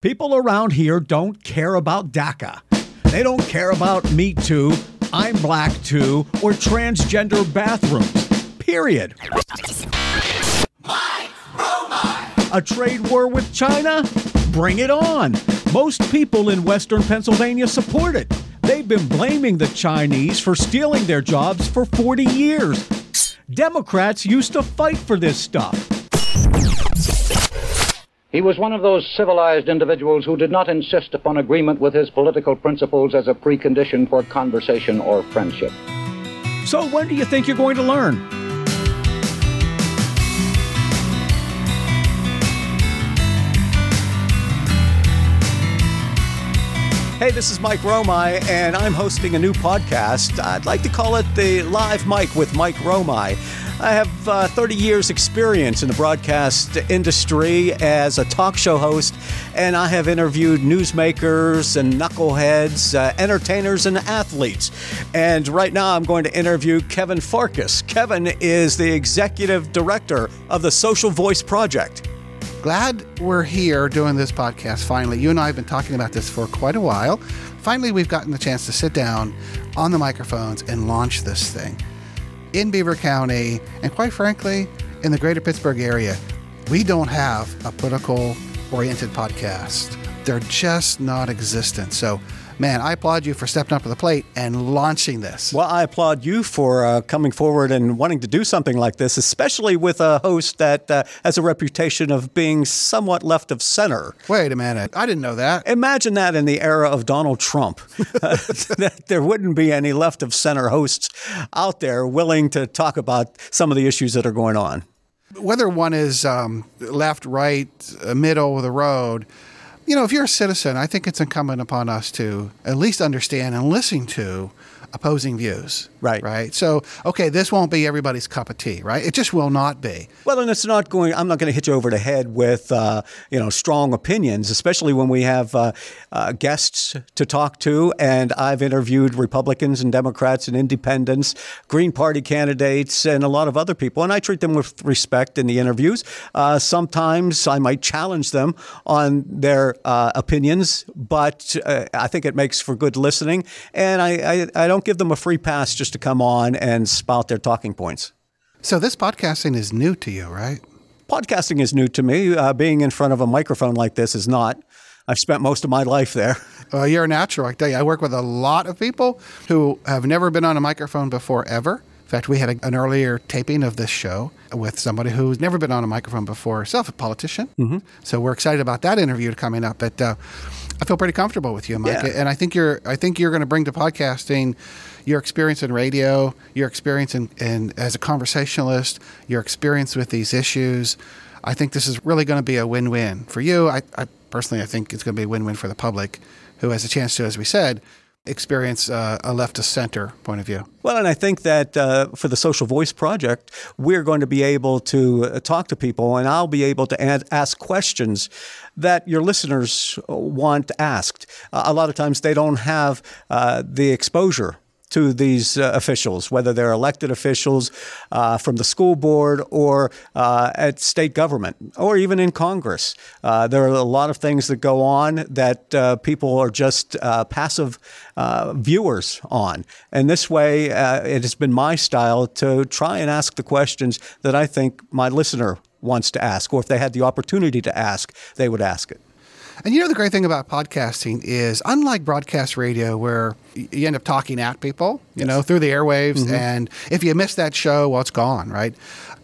People around here don't care about DACA. They don't care about Me Too, I'm Black Too, or transgender bathrooms. Period. A trade war with China? Bring it on. Most people in Western Pennsylvania support it. They've been blaming the Chinese for stealing their jobs for 40 years. Democrats used to fight for this stuff. He was one of those civilized individuals who did not insist upon agreement with his political principles as a precondition for conversation or friendship. So, when do you think you're going to learn? Hey, this is Mike Romigh, and I'm hosting a new podcast. I'd like to call it the Live Mike with Mike Romigh. I have uh, 30 years' experience in the broadcast industry as a talk show host, and I have interviewed newsmakers and knuckleheads, uh, entertainers, and athletes. And right now, I'm going to interview Kevin Farkas. Kevin is the executive director of the Social Voice Project. Glad we're here doing this podcast finally. You and I have been talking about this for quite a while. Finally, we've gotten the chance to sit down on the microphones and launch this thing in Beaver County, and quite frankly, in the greater Pittsburgh area, we don't have a political oriented podcast. They're just not existent. So man, I applaud you for stepping up to the plate and launching this. Well, I applaud you for uh, coming forward and wanting to do something like this, especially with a host that uh, has a reputation of being somewhat left of center. Wait a minute. I didn't know that. Imagine that in the era of Donald Trump. That there wouldn't be any left of center hosts out there willing to talk about some of the issues that are going on. Whether one is um, left, right, uh, middle of the road, you know, if you're a citizen, I think it's incumbent upon us to at least understand and listen to opposing views. Right. Right. So, okay, this won't be everybody's cup of tea, right? It just will not be. Well, and it's not going, I'm not going to hit you over the head with, uh, you know, strong opinions, especially when we have uh, uh, guests to talk to. And I've interviewed Republicans and Democrats and independents, Green Party candidates, and a lot of other people. And I treat them with respect in the interviews. Uh, sometimes I might challenge them on their uh, opinions, but uh, I think it makes for good listening. And I, I, I don't don't give them a free pass just to come on and spout their talking points. So this podcasting is new to you, right? Podcasting is new to me. Uh, being in front of a microphone like this is not. I've spent most of my life there. Uh, you're a natural. I tell you, I work with a lot of people who have never been on a microphone before ever. In fact, we had a, an earlier taping of this show with somebody who's never been on a microphone before, self a politician. Mm-hmm. So we're excited about that interview coming up. But uh, I feel pretty comfortable with you, Mike. Yeah. And I think you're I think you're going to bring to podcasting your experience in radio, your experience in, in as a conversationalist, your experience with these issues. I think this is really going to be a win-win for you. I, I personally, I think it's going to be a win-win for the public, who has a chance to, as we said, experience uh, a left to center point of view. Well, and I think that uh, for the Social Voice Project, we're going to be able to uh, talk to people, and I'll be able to ask questions that your listeners want asked. Uh, a lot of times they don't have uh, the exposure to these uh, officials, whether they're elected officials uh, from the school board or uh, at state government or even in Congress. Uh, there are a lot of things that go on that uh, people are just uh, passive viewers on. And this way, it has been my style to try and ask the questions that I think my listener wants to ask, or if they had the opportunity to ask, they would ask it. And you know, the great thing about podcasting is, unlike broadcast radio, where you end up talking at people, you yes. know, through the airwaves, mm-hmm. and if you miss that show, well, it's gone, right?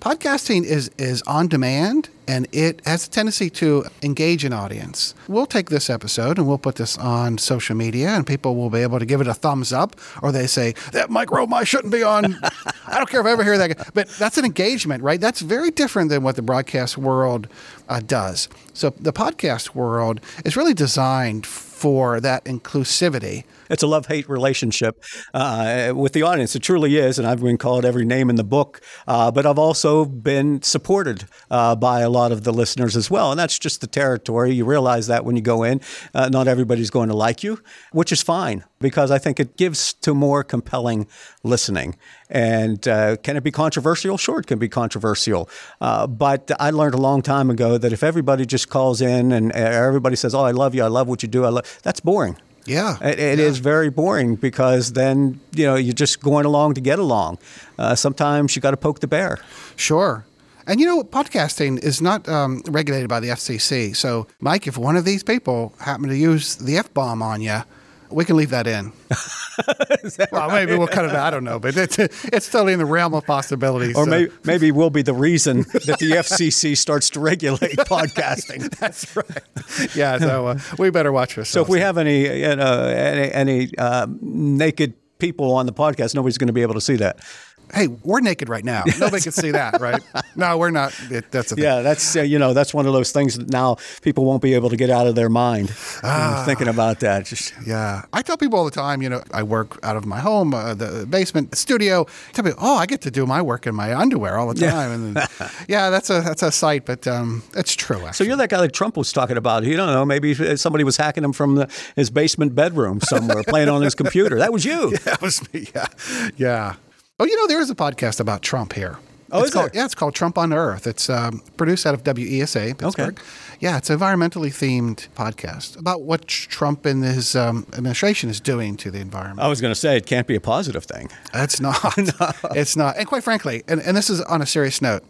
Podcasting is is on demand and it has a tendency to engage an audience. We'll take this episode and we'll put this on social media and people will be able to give it a thumbs up or they say that Mike Romigh shouldn't be on I don't care if I ever hear that but that's an engagement, right? That's very different than what the broadcast world uh, does. So the podcast world is really designed for that inclusivity it's a love hate relationship uh, with the audience. It truly is, and I've been called every name in the book. Uh, but I've also been supported uh, by a lot of the listeners as well, and that's just the territory. You realize that when you go in, uh, not everybody's going to like you, which is fine because I think it gives to more compelling listening. And uh, can it be controversial? Sure, it can be controversial. Uh, but I learned a long time ago that if everybody just calls in and everybody says, "Oh, I love you, I love what you do," I love that's boring. Yeah, it, it yeah. is very boring because then you know you're just going along to get along. Uh, sometimes you got to poke the bear. Sure. And you know, podcasting is not um, regulated by the FCC. So, Mike, if one of these people happen to use the F bomb on you, we can leave that in. that well, right? maybe we'll cut it out. I don't know, but it's, it's totally in the realm of possibilities. Or so. maybe, maybe we'll be the reason that the FCC starts to regulate podcasting. That's right. Yeah, so uh, we better watch this. So if we have any, you know, any, any uh, naked people on the podcast, nobody's going to be able to see that hey, we're naked right now. Nobody can see that, right? No, we're not. It, that's a yeah. That's uh, you know that's one of those things that now people won't be able to get out of their mind ah, thinking about that. Just yeah, I tell people all the time. You know, I work out of my home, uh, the basement studio. I tell people, oh, I get to do my work in my underwear all the time. Yeah. And then, yeah, that's a that's a sight, but um, it's true. Actually. So you're that guy that Trump was talking about. You don't know, maybe somebody was hacking him from the, his basement bedroom somewhere, playing on his computer. That was you. Yeah, that was me. Yeah, yeah. Oh, you know, there is a podcast about Trump here. Oh, it's is called, there? Yeah, it's called Trump on Earth. It's um, produced out of WESA, Pittsburgh. Okay. Yeah, it's an environmentally themed podcast about what Trump and his um, administration is doing to the environment. I was going to say it can't be a positive thing. It's not. no. It's not. And quite frankly, and, and this is on a serious note,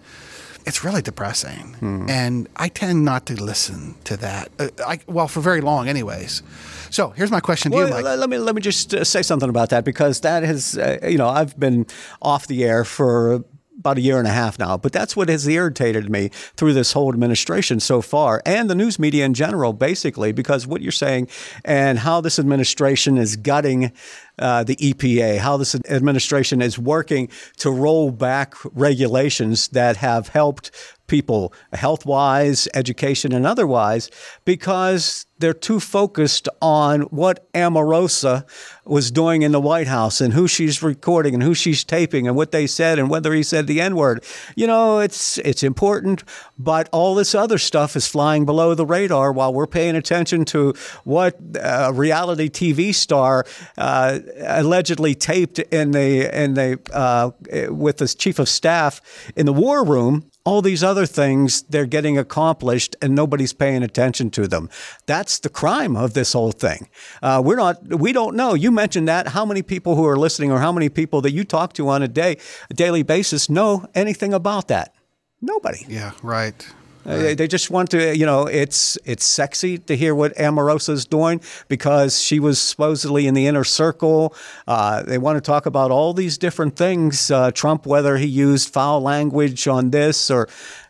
it's really depressing. Hmm. And I tend not to listen to that. Uh, I, well, for very long, anyways. So here's my question to well, you, Mike. Let me let me just uh, say something about that because that has uh, you know I've been off the air for about a year and a half now. But that's what has irritated me through this whole administration so far and the news media in general, basically, because what you're saying and how this administration is gutting uh, the EPA, how this administration is working to roll back regulations that have helped people health wise, education, and otherwise, because they're too focused on what Omarosa was doing in the White House and who she's recording and who she's taping and what they said and whether he said the N word. You know, it's it's important, but all this other stuff is flying below the radar while we're paying attention to what a reality TV star uh, allegedly taped in the in the uh, with the chief of staff in the war room all these other things they're getting accomplished and nobody's paying attention to them. That's the crime of this whole thing. Uh, we're not, we don't know. You mentioned that. How many people who are listening or how many people that you talk to on a day, a daily basis know anything about that? Nobody. Yeah, right. Right. They just want to, you know, it's it's sexy to hear what Omarosa is doing because she was supposedly in the inner circle. Uh, they want to talk about all these different things. Uh, Trump, whether he used foul language on this or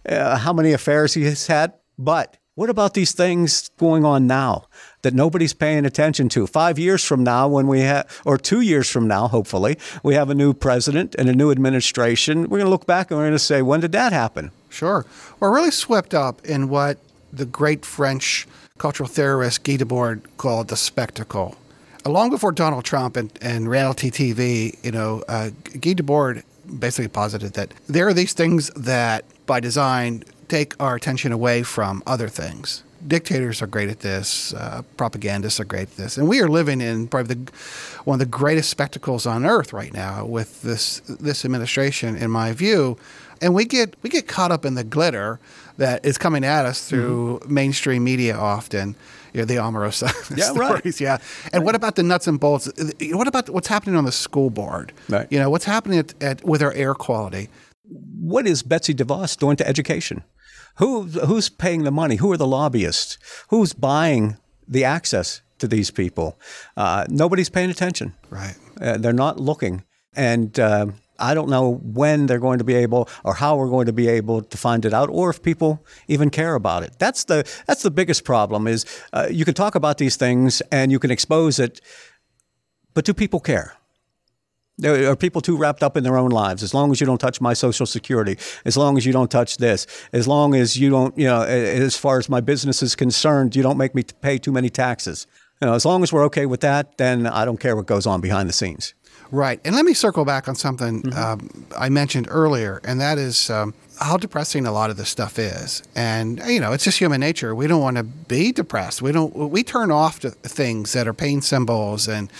uh, how many affairs he has had. But what about these things going on now that nobody's paying attention to? Five years from now, when we have, or two years from now, hopefully, we have a new president and a new administration. We're going to look back and we're going to say, when did that happen? Sure. We're really swept up in what the great French cultural theorist Guy Debord called the spectacle. Long before Donald Trump and, and reality TV, you know, uh, Guy Debord basically posited that there are these things that, by design, take our attention away from other things. Dictators are great at this. Uh, propagandists are great at this, and we are living in probably the, one of the greatest spectacles on earth right now with this this administration, in my view and we get we get caught up in the glitter that is coming at us through mm-hmm. mainstream media often. You know, the Omarosa yeah, stories, right. yeah. And right. what about the nuts and bolts? What about what's happening on the school board? Right. You know, what's happening at, at, with our air quality? What is Betsy DeVos doing to education? Who who's paying the money? Who are the lobbyists? Who's buying the access to these people? Uh, nobody's paying attention. Right. Uh, they're not looking, and. Uh, I don't know when they're going to be able or how we're going to be able to find it out or if people even care about it. That's the that's the biggest problem is uh, you can talk about these things and you can expose it but do people care? Are people too wrapped up in their own lives? As long as you don't touch my social security, as long as you don't touch this, as long as you don't, you know, as far as my business is concerned, you don't make me pay too many taxes. You know, as long as we're okay with that, then I don't care what goes on behind the scenes. Right. And let me circle back on something mm-hmm. um, I mentioned earlier, and that is um, how depressing a lot of this stuff is. And you know, it's just human nature. We don't want to be depressed. We don't. We turn off to things that are pain symbols, and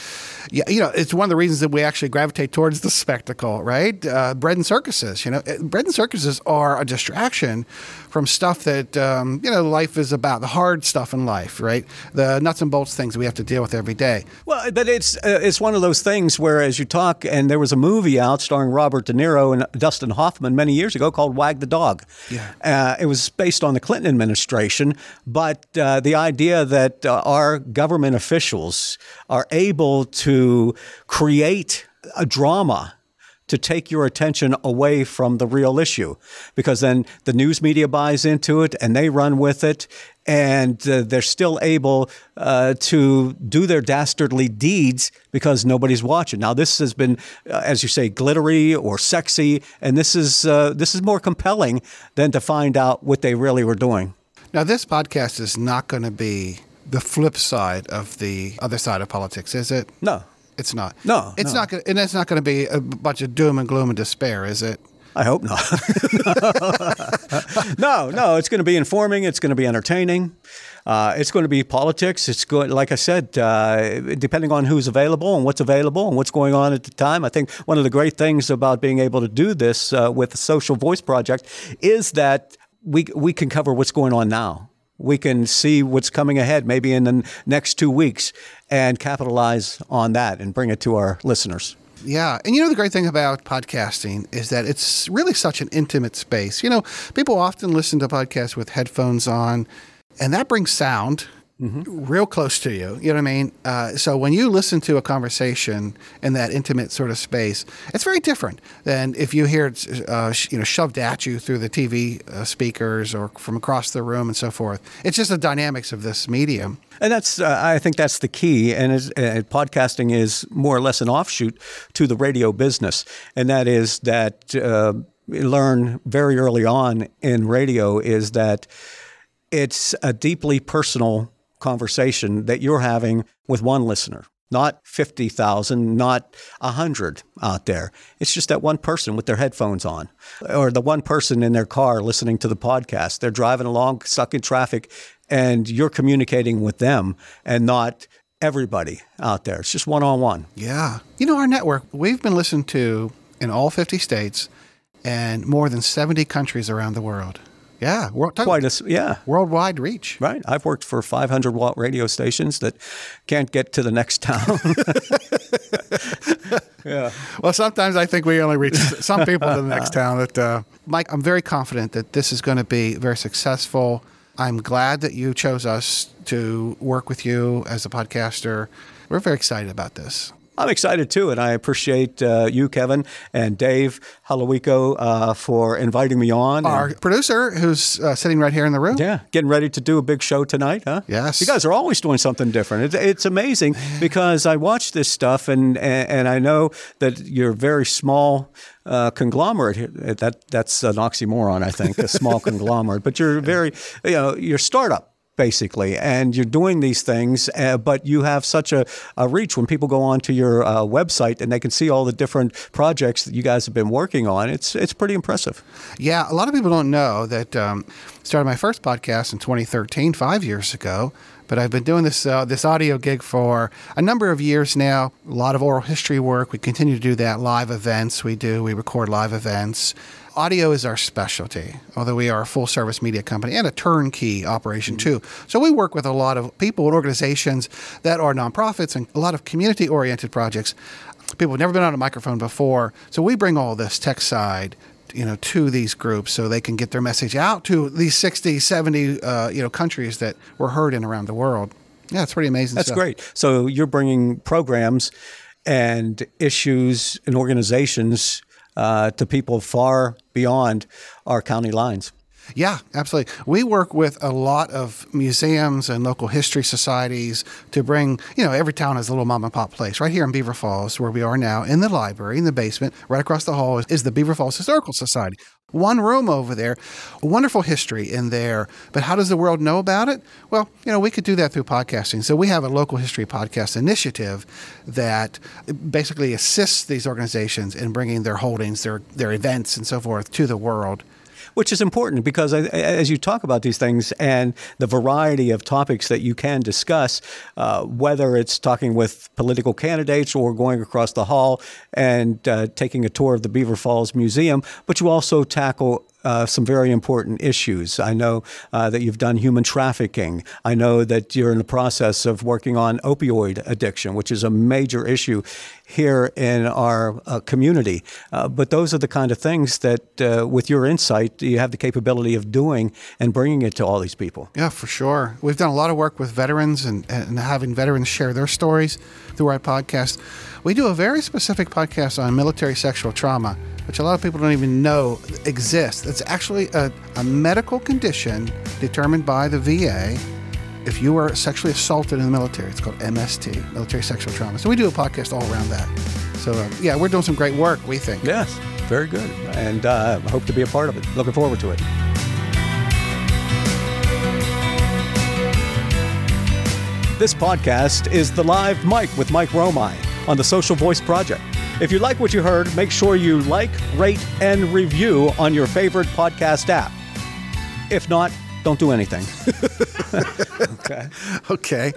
yeah, you know, it's one of the reasons that we actually gravitate towards the spectacle, right? Uh, bread and circuses. You know, bread and circuses are a distraction from stuff that um, you know life is about the hard stuff in life, right? The nuts and bolts things we have to deal with every day. Well, but it's uh, it's one of those things where, as you talk, and there was a movie out starring Robert De Niro and Dustin Hoffman many years ago called Wag the Dog. Yeah. Uh, it was based on the Clinton administration, but uh, the idea that uh, our government officials are able to create a drama to take your attention away from the real issue because then the news media buys into it and they run with it and uh, they're still able uh, to do their dastardly deeds because nobody's watching. Now this has been, uh, as you say, glittery or sexy, and this is uh, this is more compelling than to find out what they really were doing. Now this podcast is not going to be the flip side of the other side of politics, is it? No, it's not. No, it's no. not. Gonna, and it's not going to be a bunch of doom and gloom and despair, is it? I hope not. no, no, it's going to be informing. It's going to be entertaining. Uh, it's going to be politics. It's good, like I said, uh, depending on who's available and what's available and what's going on at the time. I think one of the great things about being able to do this uh, with the Social Voice Project is that we we can cover what's going on now. We can see what's coming ahead, maybe in the next two weeks, and capitalize on that and bring it to our listeners. Yeah. And you know, the great thing about podcasting is that it's really such an intimate space. You know, people often listen to podcasts with headphones on, and that brings sound. Mm-hmm. Real close to you, you know what I mean. Uh, so when you listen to a conversation in that intimate sort of space, it's very different than if you hear it, uh, sh- you know, shoved at you through the TV uh, speakers or from across the room and so forth. It's just the dynamics of this medium. And that's, uh, I think that's the key. And uh, podcasting is more or less an offshoot to the radio business. And that is that uh, learn very early on in radio is that it's a deeply personal conversation that you're having with one listener. Not 50,000, not 100 out there. It's just that one person with their headphones on, or the one person in their car listening to the podcast. They're driving along, stuck in traffic, and you're communicating with them and not everybody out there. It's just one on one. Yeah. You know, our network, we've been listened to in all 50 states and more than 70 countries around the world. Yeah, world, quite a yeah worldwide reach. Right. I've worked for 500 watt radio stations that can't get to the next town. yeah. Well, sometimes I think we only reach some people to the next town. That uh, Mike, I'm very confident that this is going to be very successful. I'm glad that you chose us to work with you as a podcaster. We're very excited about this. I'm excited too, and I appreciate uh, you, Kevin, and Dave Halawico uh, for inviting me on. Our and, producer, who's uh, sitting right here in the room. Yeah, getting ready to do a big show tonight, huh? Yes. You guys are always doing something different. It's, it's amazing because I watch this stuff, and, and, and I know that you're very small uh, conglomerate. That that's an oxymoron, I think, a small conglomerate. But you're very, you know, you're startup basically, and you're doing these things, uh, but you have such a, a, reach when people go onto your uh, website and they can see all the different projects that you guys have been working on. It's it's pretty impressive. Yeah, a lot of people don't know that. Um, started my first podcast in 2013, five years ago. But I've been doing this uh, this audio gig for a number of years now. A lot of oral history work. We continue to do that. Live events we do. We record live events audio is our specialty, although we are a full service media company and a turnkey operation too. So we work with a lot of people and organizations that are nonprofits and a lot of community oriented projects. People have never been on a microphone before. So we bring all this tech side you know to these groups so they can get their message out to these 60 70 uh, you know countries that were heard in around the world yeah it's pretty amazing that's stuff. great so you're bringing programs and issues and organizations uh, to people far beyond our county lines. Yeah, absolutely. We work with a lot of museums and local history societies to bring, you know, every town has a little mom and pop place. Right here in Beaver Falls, where we are now, in the library, in the basement, right across the hall is, the Beaver Falls Historical Society. One room over there, wonderful history in there. But how does the world know about it? Well, you know, we could do that through podcasting. So we have a local history podcast initiative that basically assists these organizations in bringing their holdings, their their events, and so forth to the world. Which is important because as you talk about these things and the variety of topics that you can discuss, uh, whether it's talking with political candidates or going across the hall and uh, taking a tour of the Beaver Falls Museum, but you also tackle uh, some very important issues. I know uh, that you've done human trafficking. I know that you're in the process of working on opioid addiction, which is a major issue here in our uh, community. Uh, but those are the kind of things that, uh, with your insight, you have the capability of doing and bringing it to all these people. Yeah, for sure. We've done a lot of work with veterans and, and having veterans share their stories through our podcast. We do a very specific podcast on military sexual trauma which a lot of people don't even know exists. It's actually a, a medical condition determined by the VA if you were sexually assaulted in the military. It's called MST, military sexual trauma. So we do a podcast all around that. So uh, yeah, we're doing some great work. We think. Yes, very good, and uh, hope to be a part of it. Looking forward to it. This podcast is the live mic with Mike Romine on the Social Voice Project. If you like what you heard, make sure you like, rate, and review on your favorite podcast app. If not, don't do anything. okay. Okay.